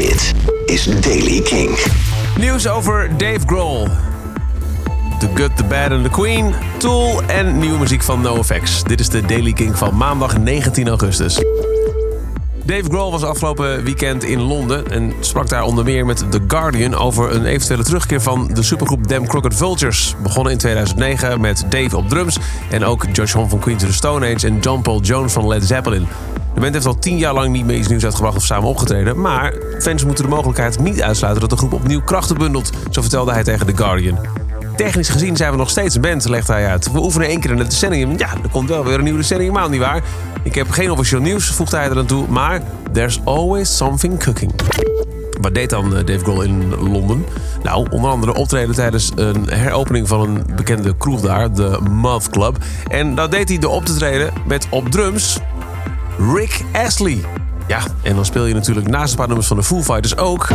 Dit is Daily King. Nieuws over Dave Grohl. The Good, The Bad and The Queen, Tool en nieuwe muziek van NoFX. Dit is de Daily King van maandag 19 augustus. Dave Grohl was afgelopen weekend in Londen en sprak daar onder meer met The Guardian over een eventuele terugkeer van de supergroep Damn Crooked Vultures. Begonnen in 2009 met Dave op drums en ook Josh Homme van Queen to the Stone Age en John Paul Jones van Led Zeppelin. De band heeft al tien jaar lang niet meer iets nieuws uitgebracht of samen opgetreden, maar fans moeten de mogelijkheid niet uitsluiten dat de groep opnieuw krachten bundelt, zo vertelde hij tegen The Guardian. Technisch gezien zijn we nog steeds een band, legt hij uit. We oefenen één keer in het decennium. Ja, er komt wel weer een nieuw decennium aan, nietwaar? Ik heb geen officieel nieuws, voegde hij er aan toe. Maar there's always something cooking. Wat deed dan eh, Dave Grohl in Londen? Nou, onder andere optreden tijdens een heropening van een bekende kroeg daar, de Moth Club. En daar deed hij de op te treden met op drums Rick Astley. Ja, en dan speel je natuurlijk naast een paar nummers van de Foo Fighters ook...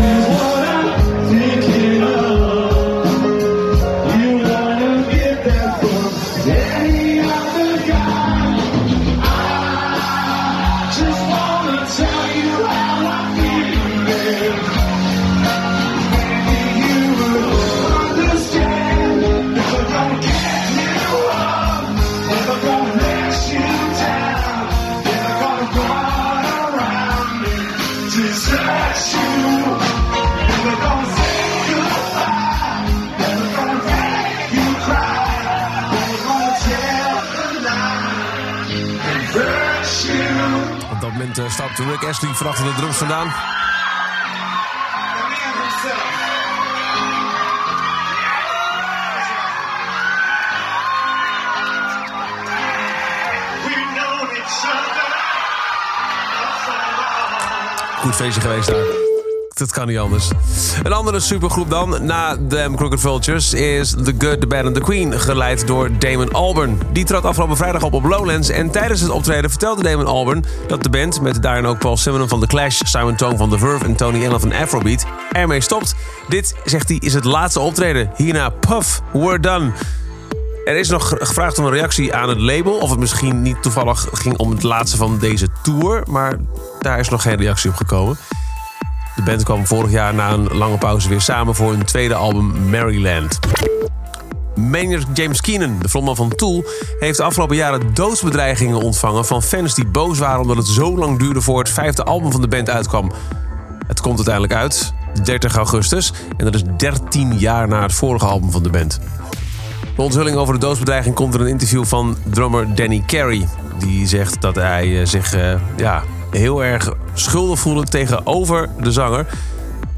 moment uh, stapte Rick Astley verachter de drums vandaan. Goed feestje geweest daar. Dat kan niet anders. Een andere supergroep dan, na The Crooked Vultures, is The Good, The Bad and The Queen, geleid door Damon Albarn. Die trad afgelopen vrijdag op op Lowlands en tijdens het optreden vertelde Damon Albarn dat de band, met daarin ook Paul Simon van The Clash, Simon Tong van The Verve en Tony Allen van Afrobeat, ermee stopt. Dit, zegt hij, is het laatste optreden. Hierna, puff, we're done. Er is nog gevraagd om een reactie aan het label. Of het misschien niet toevallig ging om het laatste van deze tour. Maar daar is nog geen reactie op gekomen. De band kwam vorig jaar na een lange pauze weer samen voor hun tweede album Maryland. Maynard James Keenan, de frontman van Tool, heeft de afgelopen jaren doodsbedreigingen ontvangen van fans die boos waren omdat het zo lang duurde voor het vijfde album van de band uitkwam. Het komt uiteindelijk uit, 30 augustus, en dat is 13 jaar na het vorige album van de band. De onthulling over de doodsbedreiging komt in een interview van drummer Danny Carey. Die zegt dat hij eh, zich uh, ja, heel erg schuldig voelde tegenover de zanger.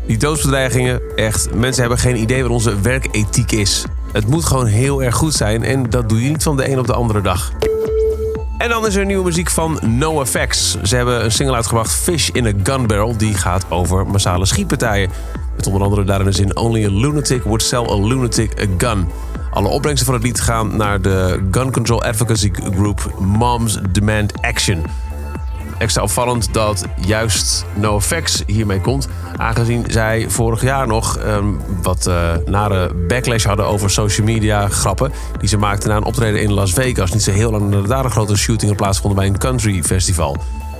Die doodsbedreigingen, echt, mensen hebben geen idee wat onze werkethiek is. Het moet gewoon heel erg goed zijn en dat doe je niet van de een op de andere dag. En dan is er nieuwe muziek van NoFX. Ze hebben een single uitgebracht, Fish in a Gun Barrel. Die gaat over massale schietpartijen. Met onder andere daarin de zin... Only a lunatic would sell a lunatic a gun. Alle opbrengsten van het lied gaan naar de gun control advocacy group Moms Demand Action. Extra opvallend dat juist NoFX hiermee komt. Aangezien zij vorig jaar nog um, wat uh, nare backlash hadden over social media grappen. Die ze maakten na een optreden in Las Vegas. Niet zo heel lang nadat daar een grote shooting plaatsvonden bij een country festival.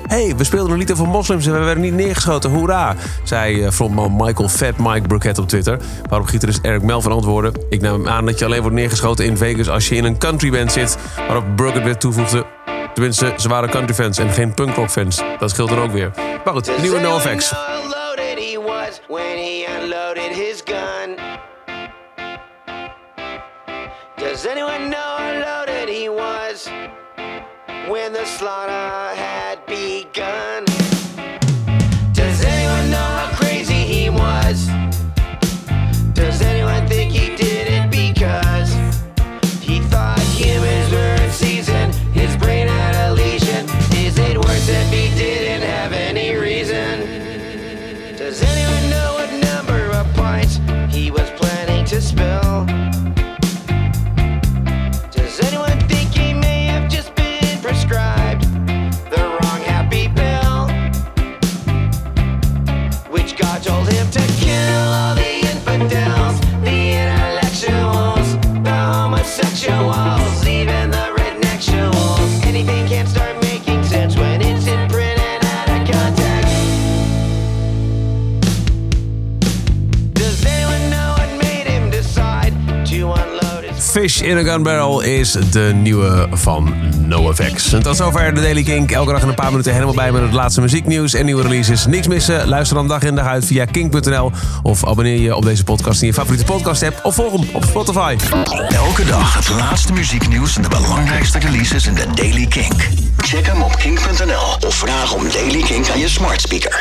hey, we speelden een lied over moslims en we werden niet neergeschoten, hoera! Zei uh, frontman Michael Fat Mike Burkett op Twitter. Waarop gitarist Eric Melvin antwoordde... Ik neem aan dat je alleen wordt neergeschoten in Vegas als je in een country band zit. Waarop Burkett weer toevoegde... Tenminste, ze waren country fans en geen punkrock fans. Dat scheelt er ook weer. Maar goed, nieuwe NoFX. Does anyone know how loaded he was when the slaughter had begun? Fish in a Gun Barrel is de nieuwe van NoFX. En tot zover de Daily Kink. Elke dag in een paar minuten helemaal bij met het laatste muzieknieuws en nieuwe releases. Niks missen. Luister dan dag in dag uit via kink.nl. Of abonneer je op deze podcast in je favoriete podcast app. Of volg hem op Spotify. Elke dag het laatste muzieknieuws en de belangrijkste releases in de Daily Kink. Check hem op kink.nl of vraag om Daily Kink aan je smart speaker.